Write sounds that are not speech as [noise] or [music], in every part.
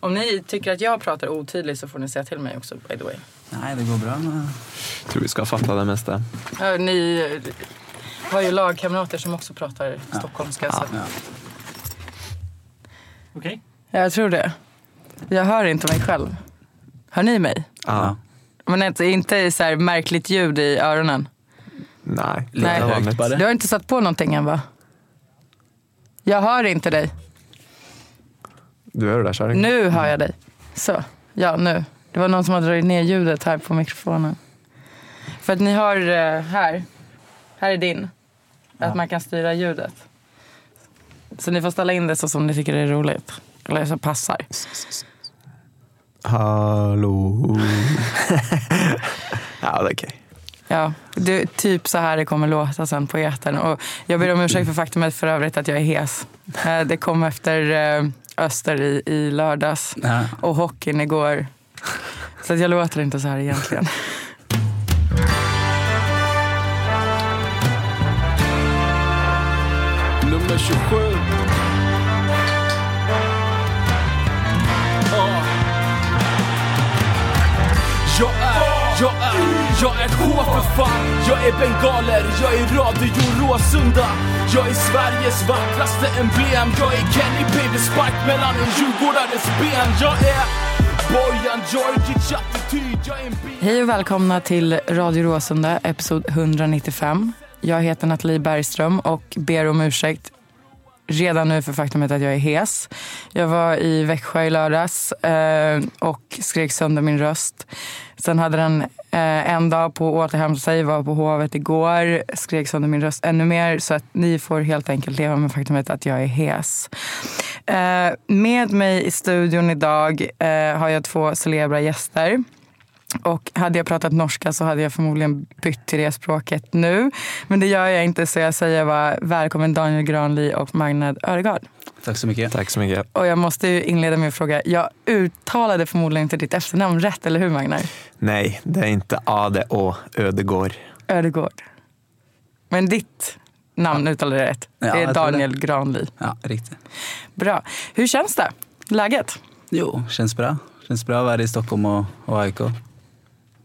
Om ni tycker att jag pratar otydligt så får ni säga till mig också by the way. Nej, det går bra. Men... Jag tror vi ska fatta det mesta. Ja, ni har ju lagkamrater som också pratar stockholmska. så. Ja. Okej. Jag tror det. Jag hör inte mig själv. Hör ni mig? Ja. Men inte, inte så här märkligt ljud i öronen? Nej, Lite Nej. högt. Du har inte satt på någonting än va? Jag hör inte dig. Du hör det där Kärring? Nu hör jag dig. Så, ja nu. Det var någon som har dragit ner ljudet här på mikrofonen. För att ni har eh, här, här är din. Att man kan styra ljudet. Så ni får ställa in det så som ni tycker det är roligt. Eller så passar. Hallå? [laughs] ja, det är okej. Ja, det är typ så här det kommer låta sen på etern. Och jag ber om ursäkt för faktumet för övrigt att jag är hes. Eh, Det kom efter Öster i, i lördags Ja. och hockeyn igår. Så att jag låter inte så här egentligen. [laughs] Nummer 27. Ja. Jag är, jag är, jag är H för fan Jag är bengaler, jag är Radio Råsunda. Jag är Sveriges vackraste emblem. Jag är Kenny Baby Spark mellan en djurgårdares ben. Jag är Bojan Djordjic attityd. Jag är en bil Hej och välkomna till Radio Råsunda, episod 195. Jag heter Nathalie Bergström och ber om ursäkt redan nu för faktumet att jag är hes. Jag var i Växjö i lördags eh, och skrek sönder min röst. Sen hade den eh, en dag på att återhämta sig, var på Hovet igår, skrek sönder min röst ännu mer. Så att ni får helt enkelt leva med faktumet att jag är hes. Eh, med mig i studion idag eh, har jag två celebra gäster. Och hade jag pratat norska så hade jag förmodligen bytt till det språket nu. Men det gör jag inte så jag säger bara välkommen Daniel Granli och Magnad Öregard. Tack så mycket. Tack så mycket. Och jag måste ju inleda med att fråga, jag uttalade förmodligen inte ditt efternamn rätt, eller hur Magnar? Nej, det är inte Ade och Ödegård. Ödegård. Men ditt namn uttalade jag rätt. Ja, det är Daniel Granli. Ja, riktigt. Bra. Hur känns det? Läget? Jo, känns bra. Känns bra att vara i Stockholm och, och AIK.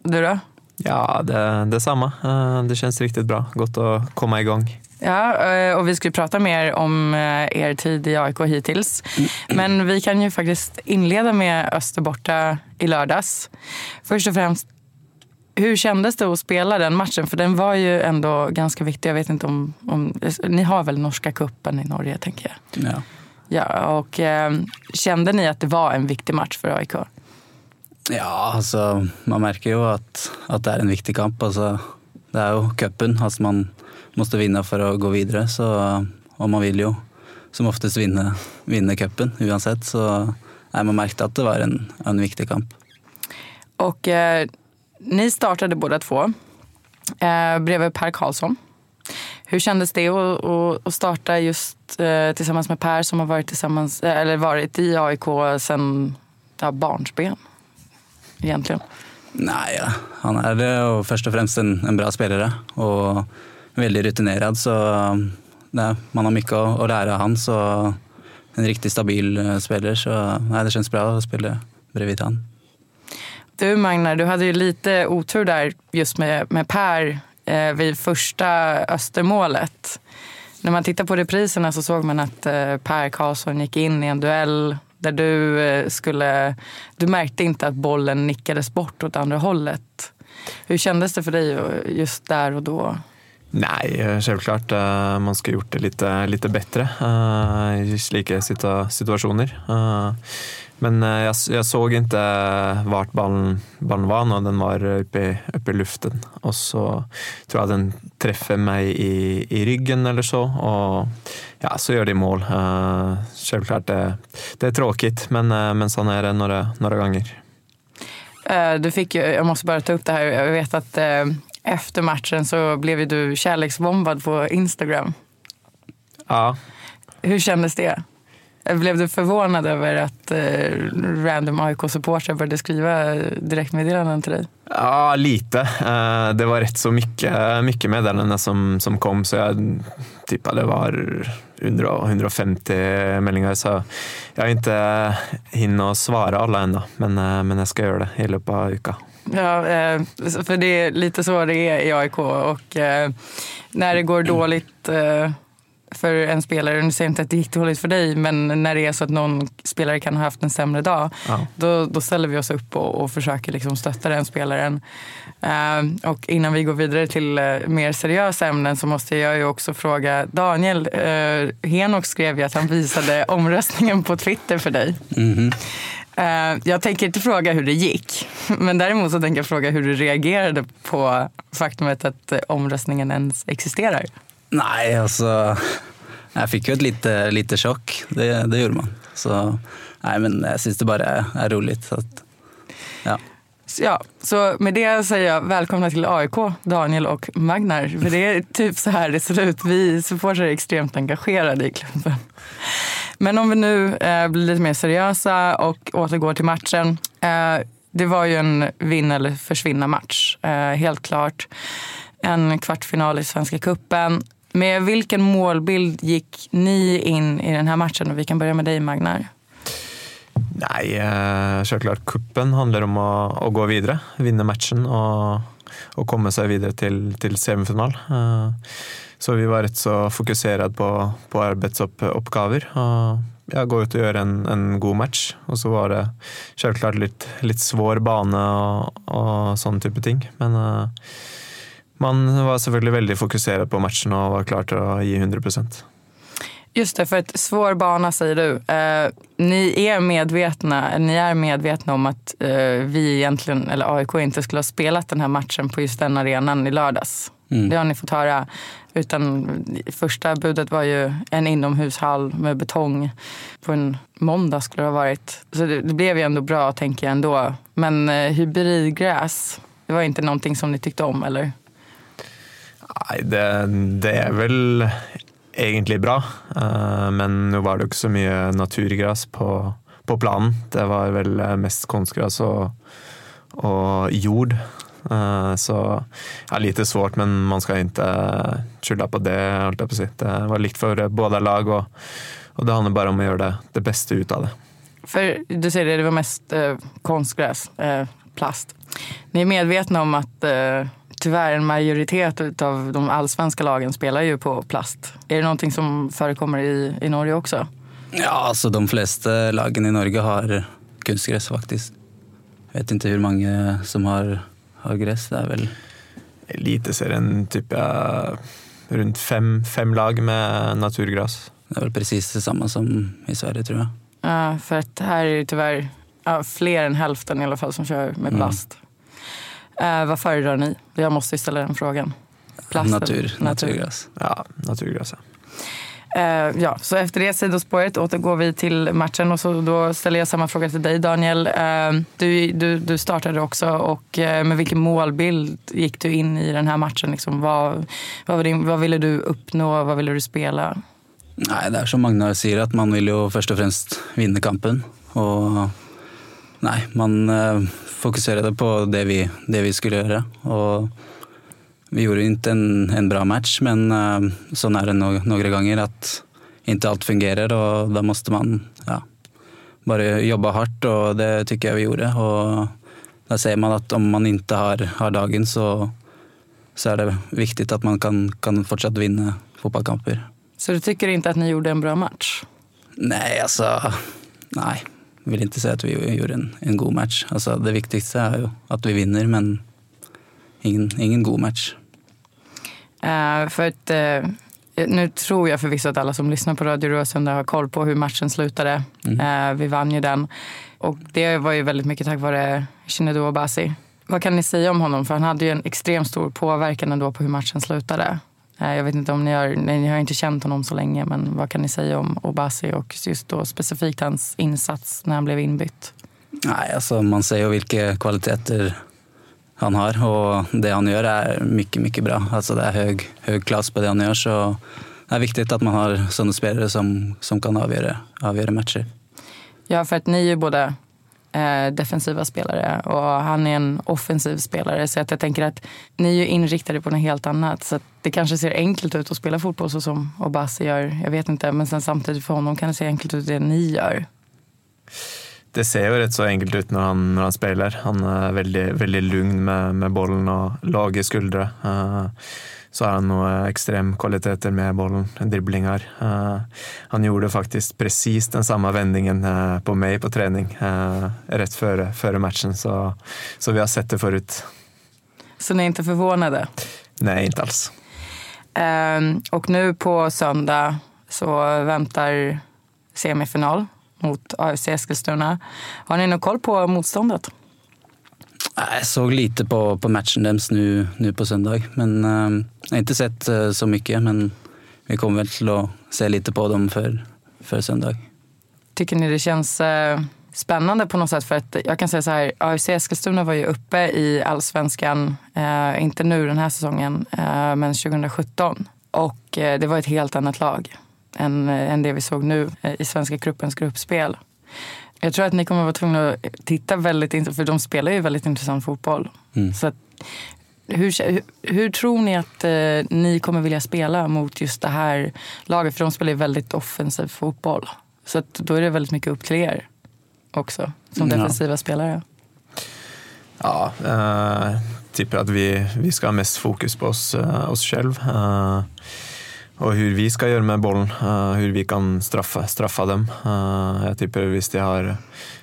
Du då? Ja, det, detsamma. Eh, Det känns riktigt bra. Gott att komma igång. Ja, eh, och vi ska ju prata mer om eh, er tid i AIK hittills. Men vi kan ju faktiskt inleda med Öster borta i lördags. Först och främst, hur kändes det att spela den matchen? För den var ju ändå ganska viktig. Jag vet inte om... om ni har väl norska kuppen i Norge, tänker jag. Ja. Ja, och eh, kände ni att det var en viktig match för AIK? Ja, altså Man merker jo at, at det er en viktig kamp. Altså, det er jo cupen. Altså, man måtte vinne for å gå videre. Så, og man vil jo som oftest vinne, cupen uansett. Så nei, man merket at det var en, en viktig kamp. Och eh, ni startade båda två eh, bredvid Per Karlsson. Hur kändes det att, att, att starta just eh, tillsammans med Per som har varit, tillsammans, eh, eller varit i AIK sedan ja, barnsben? Egentligen. Nei, ja. han eh, jo først og fremst en, en bra spiller og veldig rutinert. Så det, man har å, å lære av han. Så en riktig stabil eh, spiller. Så nei, det känns bra å spille bredvid han. Du Magnar, du hade ju lite otur där just med, med Per eh, vid första Östermålet. När man tittar på repriserna så såg man att eh, Per Karlsson gick in i en duell där du eh, skulle... Du märkte inte att bollen nickades bort åt andra hållet. Hur kändes det för dig eh, just där och då? Nej, eh, självklart. eh, Man skulle gjort det lite, lite bättre i slike situationer. Eh, Men eh, jag, jag såg inte vart ballen, ballen var när den var uppe i, uppe i luften. Och så tror jag den träffar mig i, i ryggen eller så. Och ja, så gör de mål. Eh, Självklart, det, det är tråkigt, men, eh, men sån är det några, några gånger. Eh, Du fick ju, jag måste bara ta upp det här. Jag vet att eh, efter matchen så blev ju du kärleksbombad på Instagram. Ja, Hur kändes det? Blev du förvånad över att eh, random AIK-supportrar började skriva direktmeddelanden till dig? Ja, lite. Eh, Det var rätt så mycket, mycket meddelanden som, som kom, så jag tippade det var 100, 150 meldingar. Så jag har inte hinnit svara alla ännu, men, eh, men jag ska göra det i löpet av veckan. Ja, eh, för det är lite så det är i AIK. Och eh, när det går dåligt för en spelare, nu säger jag inte att det gick dåligt för dig, men när det är så att någon spelare kan ha haft en sämre dag, Ja. då, då ställer vi oss upp och, och försöker liksom stötta den spelaren. Eh, och innan vi går vidare till eh, mer seriösa ämnen så måste jag ju också fråga Daniel. Eh, Henok skrev ju att han visade [laughs] omröstningen på Twitter för dig. Mhm. Eh, jag tänker inte fråga hur det gick, [laughs] men däremot så tänker jag fråga hur du reagerade på faktumet att omröstningen ens existerar. Nej, alltså jag fick ju ett lite, lite chock, det, det gjorde man. Så nej, men jag syns det bara är, är roligt. Så att, ja. Så, ja, så med det säger jag välkomna till AIK, Daniel och Magnar. För det är typ så här det ser ut. Vi supportrar är extremt engagerade i klubben. Men om vi nu eh, blir lite mer seriösa och återgår till matchen. Eh, det var ju en vinna eller försvinna match, eh, helt klart. En kvartsfinal i Svenska Cupen. Med vilken målbild gick ni in i den här matchen? Och vi kan börja med dig, Magnar. Nej, eh, självklart. Kuppen handlar om att, att gå vidare, vinna matchen och, och komma sig vidare till, till semifinal. Eh, Så vi var rätt så fokuserade på, på arbetsuppgifter. Och ja, gå ut och göra en, en god match. Och så var det självklart lite, lite svår bana och, och sån typ av ting. Men eh, man var selvfølgelig väldigt fokuserad på matchen och var klar att ge 100 procent. Just det, för ett svår bana säger du. Eh, ni är medvetna, ni är medvetna om att eh, vi egentligen, eller AIK inte skulle ha spelat den här matchen på just den arenan i lördags. Mm. Det har ni fått höra. Utan första budet var ju en inomhushall med betong på en måndag skulle det ha varit. Så det, det blev ju ändå bra tänker jag ändå. Men eh, hybridgräs, det var inte någonting som ni tyckte om eller? Nej, det, det är väl egentligen bra, eh, men nu var det inte så mycket naturgräs på, på planen. Det var väl eh, mest konstgräs och, och jord. Eh, så ja, lite svårt, men man ska inte skylla på det. höll jag på att säga. Det var likt för båda lag och, och det handlar bara om att göra det, det bästa ut av det. För du säger det, det var mest eh, konstgräs, eh, plast. Ni är medvetna om att eh, tyvärr en majoritet av de allsvenska lagen spelar ju på plast. Är det någonting som förekommer i, i Norge också? ja, alltså de flesta lagen i Norge har kunstgräs faktiskt. Jag vet inte hur många som har, har gräs, det är väl Elitserien typ ja, runt fem, fem lag med naturgräs. det är väl precis detsamma som i Sverige tror jag. Ja, för att här är det tyvärr ja, fler än hälften i alla fall som kör med plast. Eh, vad föredrar ni? Jag måste ju ställa den frågan. Plast eller Natur, naturgräs. Ja, naturgräs. ja. Eh, ja, så efter det sidospåret återgår vi till matchen och så då ställer jag samma fråga till dig Daniel. Eh, du, du, du startade också och eh, med vilken målbild gick du in i den här matchen? Liksom, vad, vad, var din, vad ville du uppnå? Vad ville du spela? Nej, det är som Magnar säger, att man vill ju först och främst vinna kampen. Och nej, man eh, fokuserade på det vi, det vi skulle göra. Och vi gjorde inte en, en bra match, men eh, så är det no, några gånger att inte allt fungerar och då måste man ja, bara jobba hårt och det tycker jag vi gjorde. Och där säger man att om man inte har, har dagen så, så är det viktigt att man kan, kan fortsätta vinna fotbollskamper. Så du tycker inte att ni gjorde en bra match? Nej, alltså, nej. Vill inte säga att vi gjorde en, en god match. Alltså, det viktigaste är ju att vi vinner, men ingen, ingen god match. Uh, för att, uh, nu tror jag förvisso att alla som lyssnar på Radio Råsunda har koll på hur matchen slutade. Mm. Uh, vi vann ju den. Och det var ju väldigt mycket tack vare Shinedo Obasi. Vad kan ni säga om honom? För han hade ju en extremt stor påverkan ändå på hur matchen slutade. Jag vet inte om ni har, ni har inte känt honom så länge, men vad kan ni säga om Obasi och just då specifikt hans insats när han blev inbytt? Nej, alltså man ser ju vilka kvaliteter han har och det han gör är mycket, mycket bra. Alltså det är hög, hög klass på det han gör så det är viktigt att man har sådana spelare som, som kan avgöra, avgöra matcher. Ja, för att ni är ju båda eh, defensiva spelare och han är en offensiv spelare. Så att jag tänker att ni är ju inriktade på något helt annat. Så det kanske ser enkelt ut att spela fotboll så som Obasi gör. Jag vet inte. Men sen samtidigt för honom kan det se enkelt ut det ni gör. Det ser ju rätt så enkelt ut när han, när han spelar. Han är väldigt, väldigt lugn med, med bollen och låg i skuldra. Uh, så har han några extremkvaliteter med bollen, dribblingar. Uh, han gjorde faktiskt precis den samma vändningen uh, på mig på träning uh, rätt före, före matchen, så, så vi har sett det förut. Så ni är inte förvånade? Nej, inte alls. Um, och nu på söndag så väntar semifinal mot AFC Eskilstuna. Har ni någon koll på motståndet? Jag såg lite på, på matchen dems nu, nu på söndag. Men uh, jag har inte sett uh, så mycket. Men vi kommer väl till att se lite på dem för, för söndag. Tycker ni det känns uh, spännande på något sätt? För att jag kan säga så här, AFC Eskilstuna var ju uppe i allsvenskan, eh, inte nu den här säsongen, men 2017. Och det var ett helt annat lag än, än det vi såg nu i Svenska gruppens gruppspel. Jag tror att ni kommer vara tvungna att titta väldigt, för de spelar ju väldigt intressant fotboll. Mm. Så att, hur, hur, tror ni att eh, ni kommer vilja spela mot just det här laget? För de spelar ju väldigt offensiv fotboll. Så att då är det väldigt mycket upp till er också, som mm, defensiva spelare. Ja, äh, typ att vi, vi ska ha mest fokus på oss, äh, oss själva. Äh, och hur vi ska göra med bollen, uh, hur vi kan straffa, straffa dem. Uh, jag tycker att de har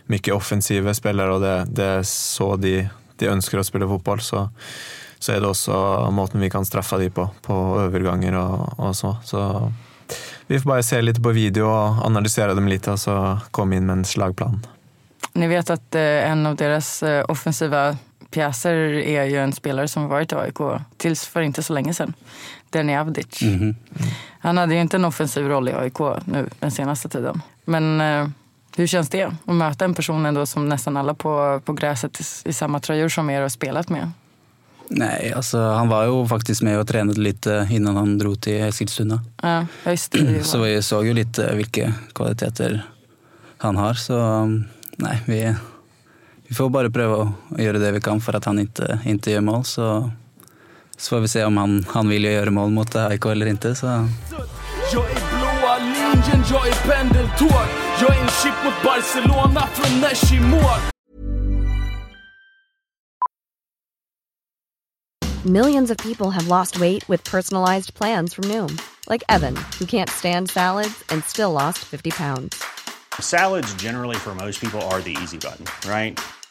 mycket offensiva spelare och det, det är så de, de önskar att spela fotboll så, så är det också måten vi kan straffa dem på, på övergångar och, och så. så. Vi får bara se lite på video och analysera dem lite och så komma in med en slagplan. Ni vet att eh, en av deras offensiva pjäser är ju en spelare som varit i AIK tills för inte så länge sedan. Deni Avdic. Mm -hmm. Han hade ju inte en offensiv roll i AIK nu den senaste tiden. Men eh, hur känns det att möta en person ändå som nästan alla på, på gräset i, i samma tröjor som er har spelat med? Nej, alltså han var ju faktiskt med och tränade lite innan han drog till Eskilstuna. Ja, just det. [clears throat] Så vi såg ju lite vilka kvaliteter han har. Så nej, vi, vi får bara pröva att göra det vi kan för att han inte, inte gör mål. Så så får vi se om han, han vill göra mål mot AIK eller inte. Så. Jag är blåa linjen, jag är pendeltåg Jag är en chip mot Barcelona från Nesh Millions of people have lost weight with personalized plans from Noom. Like Evan, who can't stand salads and still lost 50 pounds. Salads generally for most people are the easy button, right?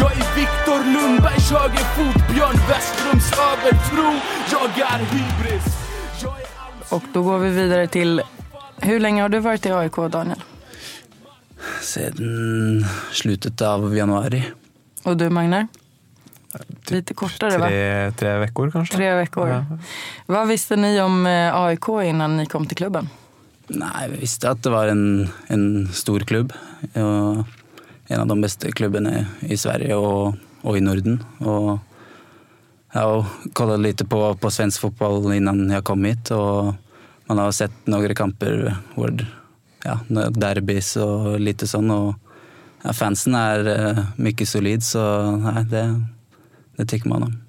Jag är Viktor Lundbergs högerfot, Björn Westrums övertro. Jag är hybris. Jag är Och då går vi vidare till, hur länge har du varit i AIK Daniel? Sedan slutet av januari. Och du Magnar? Lite kortare va? Tre, tre veckor kanske? Tre veckor. Ja. Vad visste ni om eh, AIK innan ni kom till klubben? Nej, vi visste att det var en, en stor klubb. Och en av de bästa klubbarna i Sverige och, och i Norden. Och jag har kollat lite på, på svensk fotboll innan jag kom hit och man har sett några kamper hvor ja, derbys och lite sånt. Och ja, fansen eh, är mycket solid så nej, det, det tycker man om.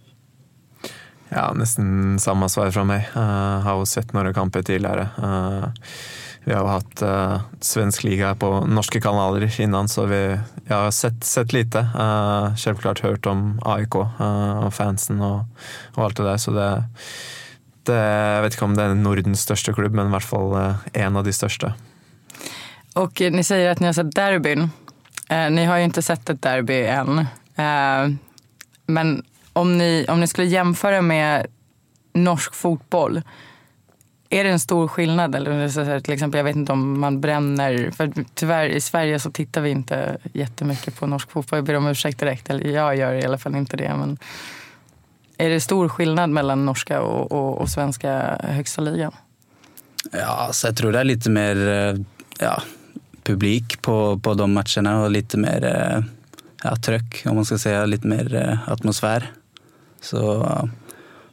Ja, nesten samme svar fra meg. Uh, har jo sett noen kamper tidligere. Uh, vi har haft uh, eh, svensk liga på norska kanaler innan, så vi jeg har sett, sett lite. Eh, uh, självklart hört om AIK uh, eh, och fansen och, och, allt det där. så det, det jag vet inte om det är Nordens största klubb, men i alla fall uh, en av de största. Och ni säger att ni har sett derbyn. Ni har ju inte sett ett derby än. Men om ni, om ni skulle jämföra med norsk fotboll, är det en stor skillnad? Eller så här, till exempel, jag vet inte om man bränner, för tyvärr i Sverige så tittar vi inte jättemycket på norsk fotboll. Jag ber om ursäkt direkt, eller jag gör i alla fall inte det. Men är det stor skillnad mellan norska och, och, och svenska högsta ligan? Ja, så jag tror det är lite mer eh, ja, publik på, på de matcherna och lite mer eh, ja, tryck, om man ska säga, lite mer eh, atmosfär. Så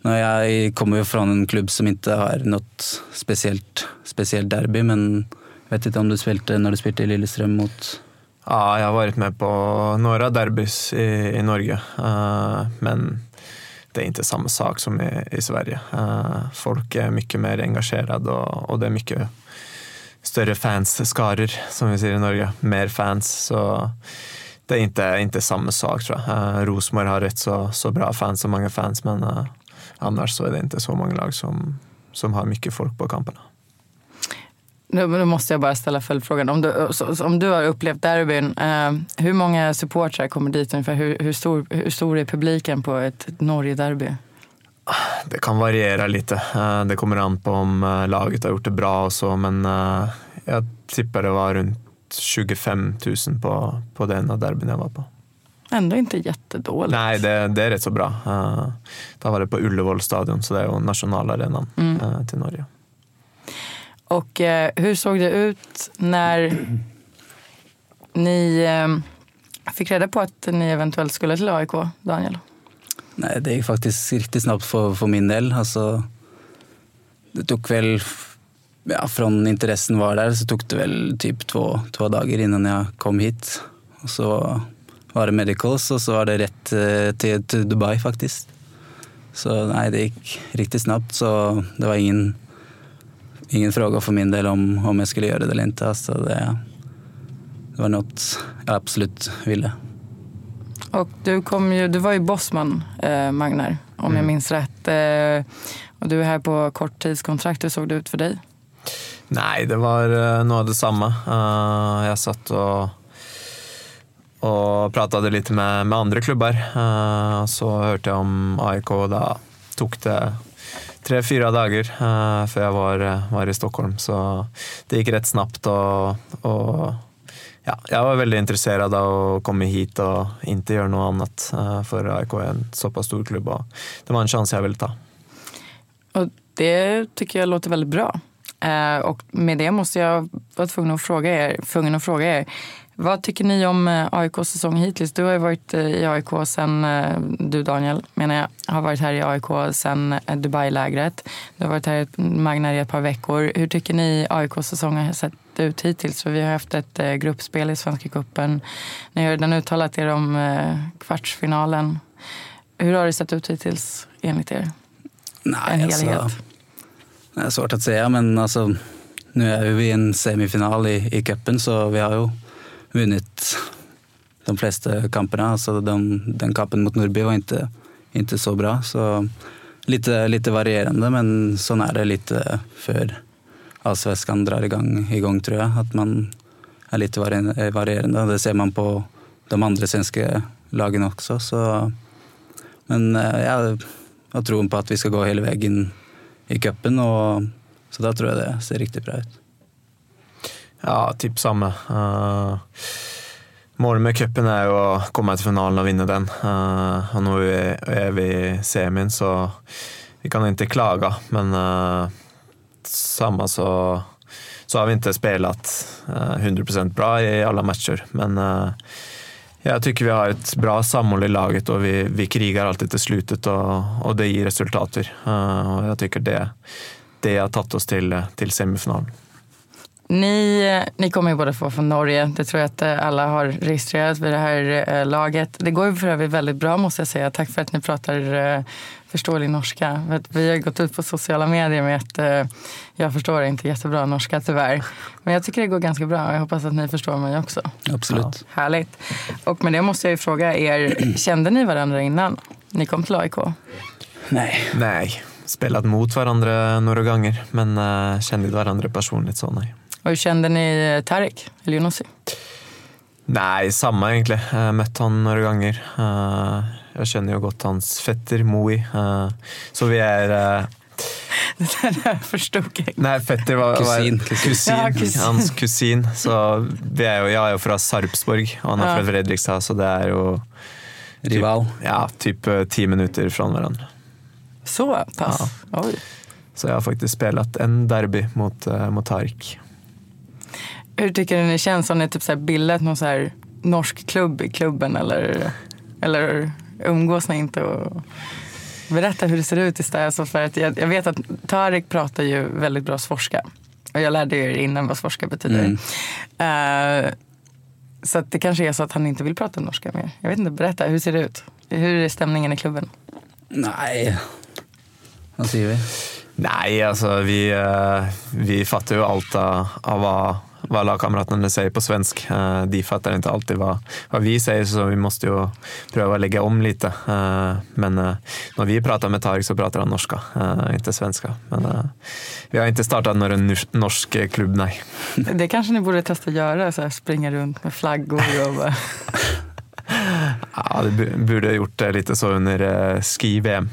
ja, jag kommer ju från en klubb som inte har något speciellt, speciellt derby, men jag vet inte om du spelade när du spelade i Lilleström mot Ja, jeg har vært med på några derbys i, i Norge, uh, men det är inte samma sak som i, i Sverige. Uh, folk är mycket mer engagerade och, och det är mycket större fansskaror, som vi säger i Norge. Mer fans, så det är inte, inte samma sak tror jag. Uh, Rosenborg har rätt så, så bra fans och många fans, men uh, annars så är det inte så många lag som, som har mycket folk på kamperna. Nu, nu måste jag bara ställa följdfrågan. Om du, om du har upplevt derbyn, eh, hur många supportrar kommer dit ungefär? Hur, hur, stor, hur stor är publiken på ett Norge-derby? Det kan variera lite. Eh, Det kommer an på om eh, laget har gjort det bra och så, men eh, jag tippar det var runt 25 000 på, på den derbyn jag var på. Ändå inte jättedåligt. Nej, det, det är rätt så bra. Eh, Då var det på Ullevål stadion, så det är ju nationalarenan Mm. eh, till Norge. Och eh, hur såg det ut när [clears throat] ni fick reda på att ni eventuellt skulle till AIK, Daniel? Nej, det gick faktiskt riktigt snabbt för, för min del. Alltså, det tog väl, ja, från intressen var där så tog det väl typ två, två dagar innan jag kom hit. Och så var det medicals och så var det rätt eh, till, till Dubai faktiskt. Så nej, det gick riktigt snabbt så det var ingen, ingen fråga för min del om, om jag skulle göra det eller inte. Alltså det, det var något jag absolut ville. Och du, kom ju, du var ju bossman, eh, Magnar, om jag minns rätt. Eh, och du är här på korttidskontrakt. Hur såg det ut för dig? Nej, det var eh, noe av det samme. Eh, Jeg satt og, och pratade lite med, med andra klubbar. Eh, så hörde jag om AIK, och då tog det tre, fyra dagar eh, jag var, var i Stockholm. Så det gick rätt snabbt. och, och ja, jag var väldigt intresserad av att komma hit och inte göra något annat eh, för AIK är en så pass stor klubb, och det var en chans jag ville ta. Och det tycker jag låter väldigt bra. Eh, och med det måste jag vara tvungen att fråga er, tvungen att fråga er. Vad tycker ni om eh, AIKs säsong hittills? Du har ju varit eh, i AIK sen, eh, du Daniel menar jag, har varit här i AIK sen Dubai-lägret. Du har varit här i Magnar i ett par veckor. Hur tycker ni AIKs säsong har sett ut hittills? För vi har haft ett gruppspel i Svenska cupen. Ni har redan uttalat er om kvartsfinalen. Hur har det sett ut hittills enligt er? Nej, En alltså, helhet. det är svårt att säga, men alltså, Nu är vi i en semifinal i, i cupen så vi har ju vunnit de flesta kamperna. Så den, den kampen mot Norrby var inte, inte så bra. Så lite, lite varierande, men så är det lite för allsvenskan drar igång, igång tror jag. Att man är lite varierande. Det ser man på de andra svenska lagen också. Så, men eh, jag har tron på att vi ska gå hela vägen i cupen. Så då tror jag det ser riktigt bra ut. Ja, typ samme. Uh, målet med cupen er jo å komme til finalen og vinne den. Uh, og nå er vi i semien, så vi kan ikke klage. Men eh, uh, samme så, så har vi inte spelat eh, uh, 100% bra i alla matcher. Men uh, jag tycker vi har ett bra samhåll i laget och vi, vi krigar alltid till slutet och, och det ger resultat. Uh, och jag tycker det, det har tagit oss till, till semifinalen. Ni, ni kommer ju båda få från Norge. Det tror jag att eh, alla har registrerat vid det här eh, laget. Det går ju för övrigt väldigt bra måste jag säga. Tack för att ni pratar eh, förståelig norska. Vi har gått ut på sociala medier med att eh, jag förstår inte jättebra norska tyvärr. Men jag tycker det går ganska bra och jag hoppas att ni förstår mig också. Absolut. Härligt. Och med det måste jag ju fråga er, [clears throat] kände ni varandra innan ni kom till AIK? Nej. Nej, spelat mot varandra några gånger men uh, kände inte varandra personligt så nej. Och hur kände ni eh, Tarek eller Junossi? Nej, samma egentligen. Jag mött honom några gånger. Uh, jag känner ju gott hans fetter Moi. Uh, så vi är... [laughs] Det där förstod jag inte. nej, fetter var, Kusin. [laughs] var kusin, Ja, kusin. hans kusin. Så vi är ju, jag är ju från Sarpsborg och han är Ja. från Fredrikstad så det är ju Rival. ja, typ eh, tio minuter från varandra. Så pass? Oj. Så jag har faktiskt spelat en derby mot, mot Tarik. Hur tycker ni det känns? Har ni typ så här bildat någon så här norsk klubb i klubben eller, eller umgås ni inte? Och berätta hur det ser ut istället. Alltså för att jag, jag vet att Tarek pratar ju väldigt bra svorska. Och jag lärde er innan vad svorska betyder. Mm. Eh, så att det kanske är så att han inte vill prata norska mer. Jag vet inte, berätta. Hur ser det ut? Hur är stämningen i klubben? Nej. Vad säger vi? Nej, alltså vi, eh, vi fattar ju allt av, av vad, vad lagkamraterna säger på svensk. Eh, De fattar inte alltid vad, vad vi säger så vi måste ju pröva att lägga om lite. Eh, Men eh, när vi pratar med Tarik så pratar han norska, inte svenska. Men vi har inte startat någon nors- norsk klubb, nej. Det kanske ni borde testa göra. Så här, springa runt med flaggor och bara... [laughs] Ja, det borde ha gjort det lite så under ski-VM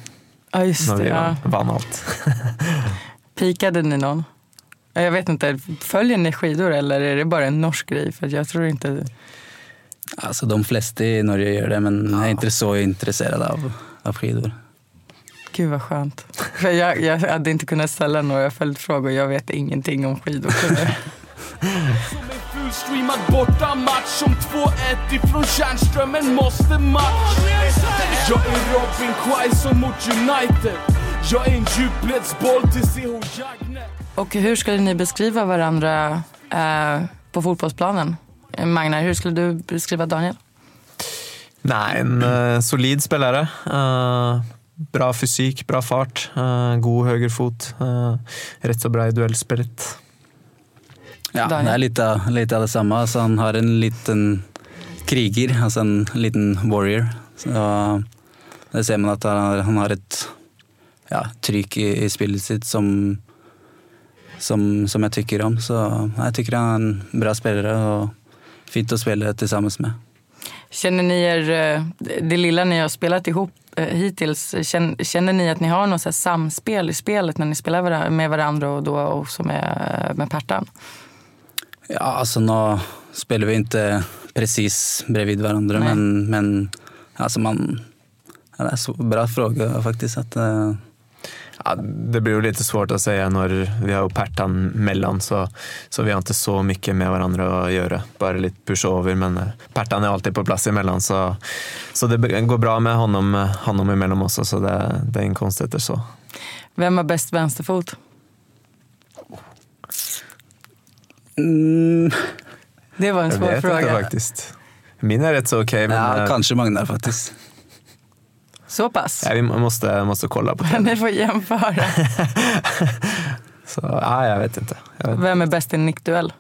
Ja, just när det. vi Ja. vann allt. [laughs] Pikade ni någon? Ja, Jag vet inte, följer ni skidor eller är det bara en norsk grej? För jag tror inte... Alltså de flesta i Norge gör det, men jag är inte så intresserad av, av skidor. Gud vad skönt. För jag, jag hade inte kunnat ställa några följdfrågor. Jag vet ingenting om skidor. en fullstreamad bortamatch som 2-1 ifrån Tjärnströmen måste match Jag är Robin Quaison mot United Jag är en djupledsboll till CH Jagner Och hur skulle ni beskriva varandra eh, på fotbollsplanen? Magnar, hur skulle du beskriva Daniel? Nej, en eh, solid spelare. Eh, bra fysik, bra fart, eh, god högerfot. Uh, rätt så bra i duellspelet. Ja, Daniel? det är lite, lite av detsamma. Alltså han har en liten kriger, alltså en liten warrior. Så det ser man att han har, han har ett ja, tryck i, i spelet sitt som, som, som jag tycker om. Så ja, jag tycker han är en bra spelare och fint att spela tillsammans med. Känner ni er, eh, det lilla ni har spelat ihop eh, hittills, känner, ni att ni har något så samspel i spelet när ni spelar med varandra och då också med, med Pertan? Ja, alltså nu spelar vi inte precis bredvid varandra, Nej. men, men alltså man, ja, det är så bra fråga faktiskt. Att, eh, Ja, det blir ju lite svårt att säga när vi har Pertan mellan så, så vi har inte så mycket med varandra att göra. Bara lite pushover men eh, Pertan är alltid på plats emellan så, så det går bra med honom, eh, honom emellan också så det, det är inte konstigt så. Vem har bäst vänsterfot? mm, Det var en Jag svår vet fråga. inte faktiskt. Min är rätt så okej men ja, eh, kanske Magnar faktiskt. Så pass? ja, vi måste, måste kolla på det. Ni får jämföra. Så ja, jag vet inte. Jag vet, Vem är bäst i en nickduell?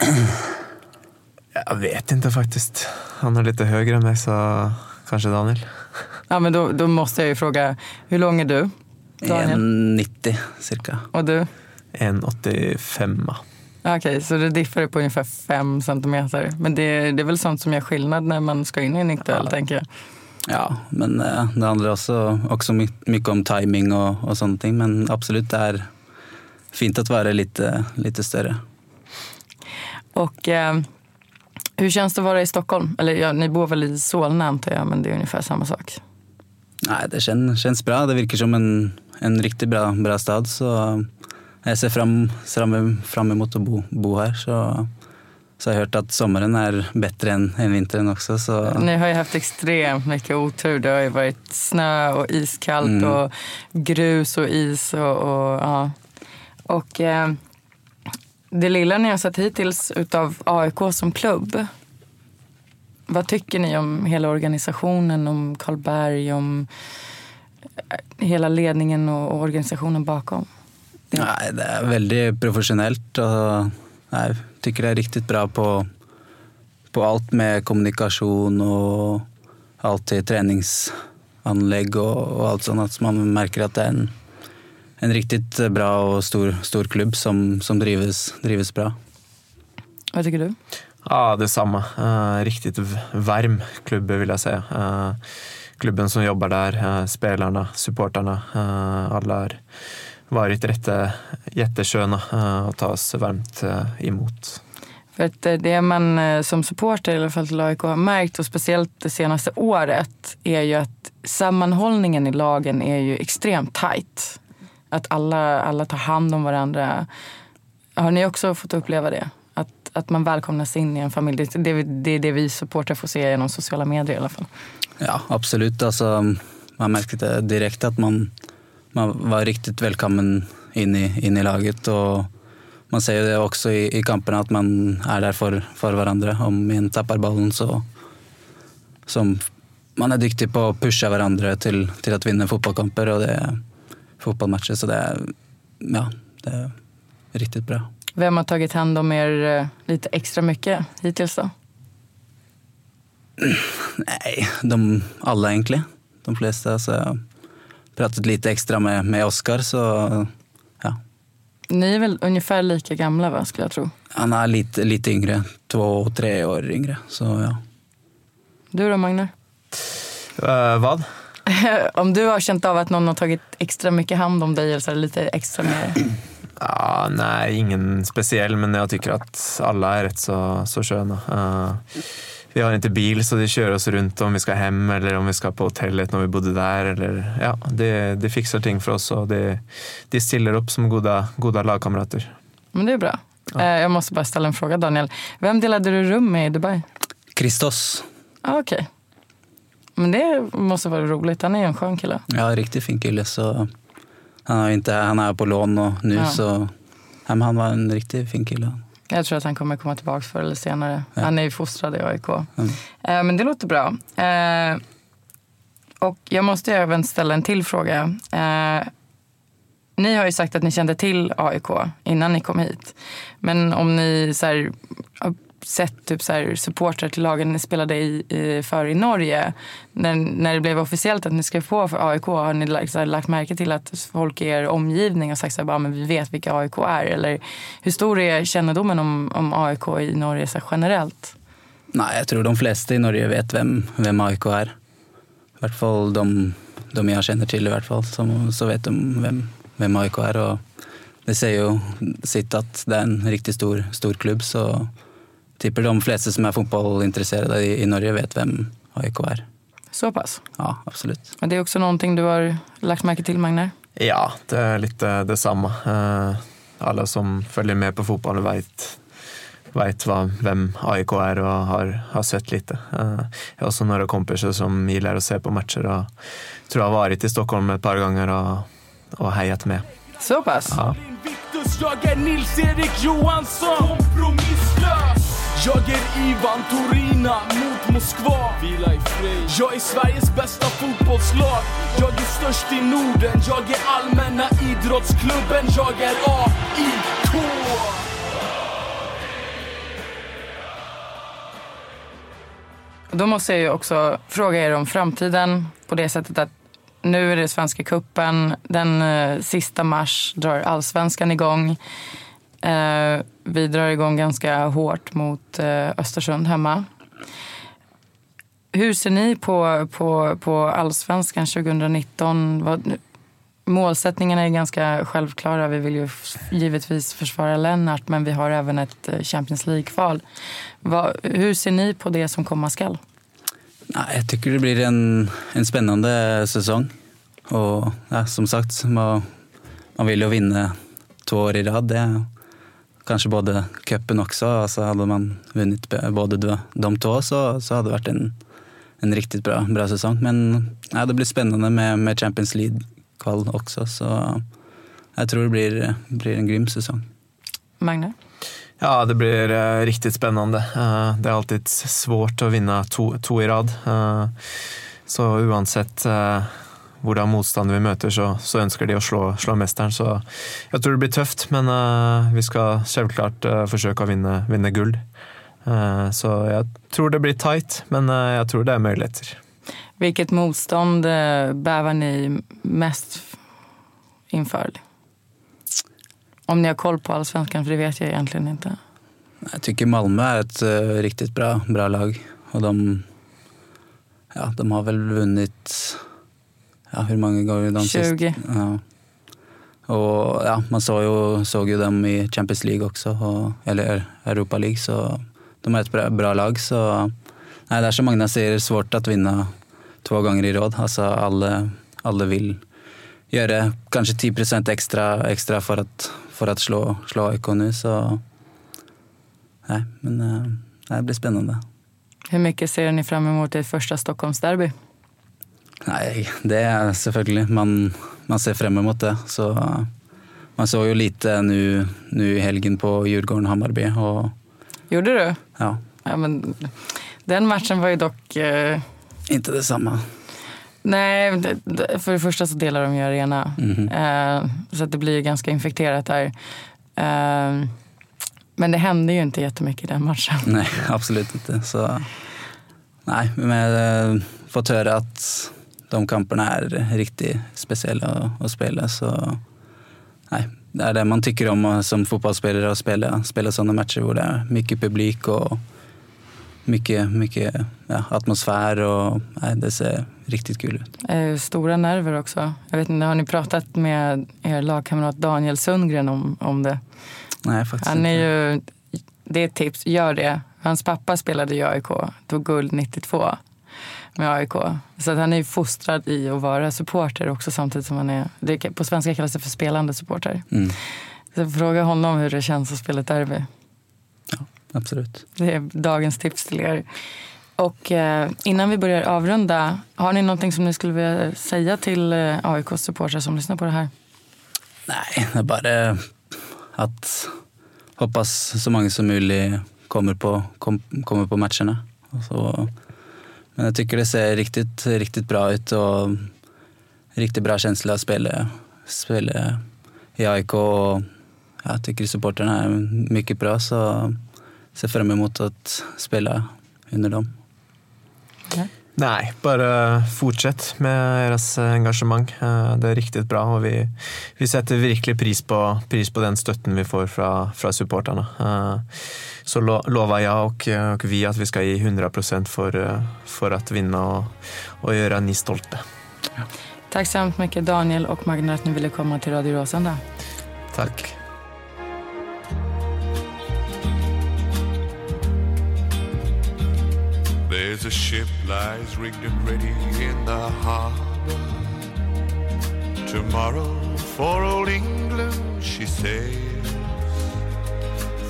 [clears throat] jag vet inte faktiskt. Han är lite högre än mig så kanske Daniel. [laughs] Ja, men då, då måste jag ju fråga, hur lång är du? Daniel? 1,90 cirka. Och du? 1,85. Ja, Okej, så det diffar på ungefär fem centimeter. Men det, det är väl sånt som gör skillnad när man ska in i en nickduell, tänker jag. Ja, men eh, det handlar också, också my- mycket om timing och, och sånt. Men absolut, det är fint att vara lite, lite större. Och eh, hur känns det att vara i Stockholm? Eller ja, ni bor väl i Solna antar jag, men det är ungefär samma sak. Nej, det känns, känns bra. Det virker som en, en riktigt bra, bra stad. Så jag ser fram, fram, fram emot att bo, bo här. Så, så har jag hört att sommaren är bättre än, än vintern också. Så, Ni har ju haft extremt mycket otur. Det har ju varit snö och iskallt Mm. och grus och is. Och, och, ja. och eh, det lilla ni har sett hittills utav AIK som klubb. Vad tycker ni om hela organisationen, om Karlberg, om eh, hela ledningen och, organisationen bakom? nej, det är väldigt professionellt. Och, nej, tycker det är riktigt bra på, på allt med kommunikation och allt till träningsanlägg och, och allt sånt. Så man märker att det är en, en riktigt bra och stor, stor klubb som, som drivs, drivs bra. Vad tycker du? Ja, detsamma. Uh, riktigt v- varm klubb vill jag säga. Eh, klubben som jobbar där, eh, spelarna, supportarna, uh, alla har varit rätt, jättesköna uh, och tas varmt eh, emot. För att eh, det man eh, som supporter i alla fall till AIK har märkt och speciellt det senaste året är ju att sammanhållningen i lagen är ju extremt tajt. Att alla, alla tar hand om varandra. Har ni också fått uppleva det? Att, att man välkomnas in i en familj. Det, det, det är det vi supportrar får se genom sociala medier i alla fall. Ja, absolut. Alltså, man märkte direkt att man, man var riktigt välkommen in i, in i laget. Och man ser det också i, i kamperna att man är där för, för varandra. Om en tappar bollen så som man är duktig på att pusha varandra till, till att vinna fotbollskamper och det är fotbollsmatcher. Så det är, ja, det är riktigt bra. Vem har tagit hand om er eh, lite extra mycket hittills då? [clears throat] Nej, de, alla egentligen. De flesta. Så pratat lite extra med, med Oskar så ja. Ni är väl ungefär lika gamla va, skulle jag tro? Han är lite, lite yngre, två, tre år yngre. Så ja. Du då Magnar? Uh, vad? [laughs] om du har känt av att någon har tagit extra mycket hand om dig eller så lite extra mer [clears throat] Ja, nej, ingen speciell, men jag tycker att alla är rätt så, så sköna. Eh, vi har inte bil, så de kör oss runt om vi ska hem eller om vi ska på hotellet när vi bodde där. Eller, ja, det, det fixar ting för oss och det, de ställer upp som goda, goda lagkamrater. Men det är bra. Eh, Jag måste bara ställa en fråga Daniel. Vem delade du rum med i Dubai? Kristos, Ah, Okej. Men det måste vara roligt. Han är en skön kille. ja, riktigt fin kille. Så han, har inte, han är på lån och nu Ja. så ja, men han var en riktigt fin kille. Jag tror att han kommer komma tillbaka förr eller senare. Ja. Han är ju fostrad i AIK. Mm. Eh, Men det låter bra. Eh, Och jag måste även ställa en till fråga. Eh, Ni har ju sagt att ni kände till AIK innan ni kom hit. Men om ni så här, sett typ så här, supportrar till lagen ni spelade i, i, för i Norge. När, när det blev officiellt att ni skrev på för AIK har ni lagt, här, lagt märke till att folk i er omgivning har sagt att bara, men vi vet vilka AIK är? Eller hur stor är kännedomen om, om AIK i Norge så här, generellt? Nej, jag tror de flesta i Norge vet vem, vem AIK är. I hvert fall de, de jag känner till i hvert fall, så, så vet de vem, vem AIK är. Och det säger ju sitt att det är en riktigt stor, stor klubb, så tipper de flesta som är fotbollintresserade i, i Norge vet vem AIK är. Så pass? Ja, absolut. Men det är också någonting du har lagt märke till, Magnar? Ja, det är lite detsamma. Eh, Alla som följer med på fotboll vet, vet vad, vem AIK är och har, har sett lite. Eh, Jag har också några kompisar som gillar att se på matcher och tror jag har varit i Stockholm ett par gånger och, och hejat med. Så pass? Ja. Jag är Ivan Torina mot Moskva Vila i fred. Jag är Sveriges bästa fotbollslag Jag är störst i Norden Jag är allmänna idrottsklubben Jag är AIK Då måste jag ju också fråga er om framtiden på det sättet att nu är det Svenska kuppen. Den eh, sista mars drar allsvenskan igång. Eh, vi drar igång ganska hårt mot eh, Östersund hemma. Hur ser ni på, på, på allsvenskan 2019? Vad, målsättningarna är ganska självklara. Vi vill ju givetvis försvara Lennart men vi har även ett eh, Champions League-kval. Hur ser ni på det som komma skall? Nej, jag tycker det blir en, en spännande säsong. Och ja, som sagt, man, man vill ju vinna två år i rad. Det, kanske både cupen också. Alltså hade man vunnit både de, två så, så hade det varit en, en riktigt bra, bra säsong. Men ja, det blir spännande med, med Champions League-kval också. Så jag tror det blir, blir en grym säsong. Magne? Ja, det blir eh, riktigt spännande. Eh, det är alltid svårt att vinna to i rad. Eh, så oavsett hvordan motstand vi möter så, så önskar de att slå, slå mästaren. Så jag tror det blir tufft, men eh, vi ska självklart eh, försöka vinna, vinna guld. Eh, så jag tror det blir tight, men jag tror det är möjligheter. Vilket motstånd eh, bävar ni mest inför? Om ni har koll på allsvenskan, för det vet jag egentligen inte. Jag tycker Malmö är ett eh, riktigt bra, bra lag. Och de, ja, de har väl vunnit, ja, hur många gånger? De 20. ja. Och ja, man såg ju, såg ju dem i Champions League också, och, eller Europa League, så de är ett bra, bra lag. Så nej, det är som Magna säger, svårt att vinna två gånger i rad. Alltså alla, alla vill göra kanske 10 procent extra, extra för att, för att slå, slå AIK nu. Så nej, men eh, det blir spännande. Hur mycket ser ni fram emot ert första Stockholmsderby? Nej, det är selvfølgelig man, man ser fram emot det. Så eh, man såg ju lite nu, nu i helgen på Djurgården-Hammarby. Och Gjorde du? ja, Ja, men, den matchen var ju dock... Eh, inte detsamma. nej, för det första så delar de ju arena. Mhm. Eh, så det blir ju ganska infekterat där. Eh, men det hände ju inte jättemycket i den matchen. Nej, [laughs] absolut inte. Så, nej, men jag har fått höra att de kamperna är riktigt speciella att, spela. Så, nej, det är det man tycker om som fotbollsspelare att spela, spela sådana matcher där det är mycket publik och mycket, mycket ja, atmosfär. Och, nej, det ser riktigt kul ut. Eh, stora nerver också. Jag vet inte, har ni pratat med er lagkamrat Daniel Sundgren om, om det? Nej, faktiskt Han är inte. ju, det är ett tips, gör det. Hans pappa spelade i AIK, tog guld 92 med AIK. Så att han är ju fostrad i att vara supporter också samtidigt som han är, det, på svenska kallas det för spelande supporter. Mm, Så fråga honom hur det känns att spela ett derby. absolut. Det är dagens tips till er. Och eh, innan vi börjar avrunda, har ni någonting som ni skulle vilja säga till eh, AIKs supportrar som lyssnar på det här? Nej, det är bara att hoppas så många som möjligt kommer på, kom, kommer på matcherna. Och så, men jag tycker det ser riktigt, riktigt bra ut och riktigt bra känsla att spela, spela i AIK. Och jag tycker supporterna är mycket bra så jag ser fram emot att spela under dem. Nej, bara fortsätt med ert engagemang. Eh, Det är riktigt bra och vi, vi sätter verkligen pris på, pris på den stötten vi får från, från supportarna. Eh, Så lo, lovar jag och, och vi att vi ska ge 100 procent för, eh, för att vinna och, och göra ni stolta. Tack så hemskt mycket Daniel och Magna att ni ville komma till Radio Råsunda. Tack. There's a ship lies rigged and ready in the harbor. Tomorrow for old England she sails,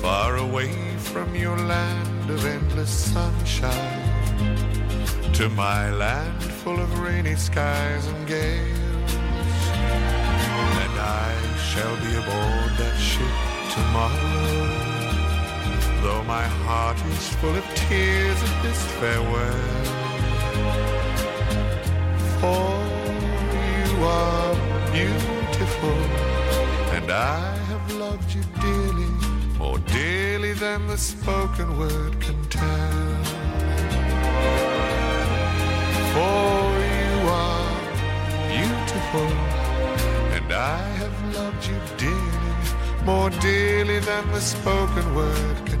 far away from your land of endless sunshine, to my land full of rainy skies and gales. And I shall be aboard that ship tomorrow Though my heart is full of tears at this farewell. For you are beautiful, and I have loved you dearly, more dearly than the spoken word can tell. For you are beautiful, and I have loved you dearly, more dearly than the spoken word can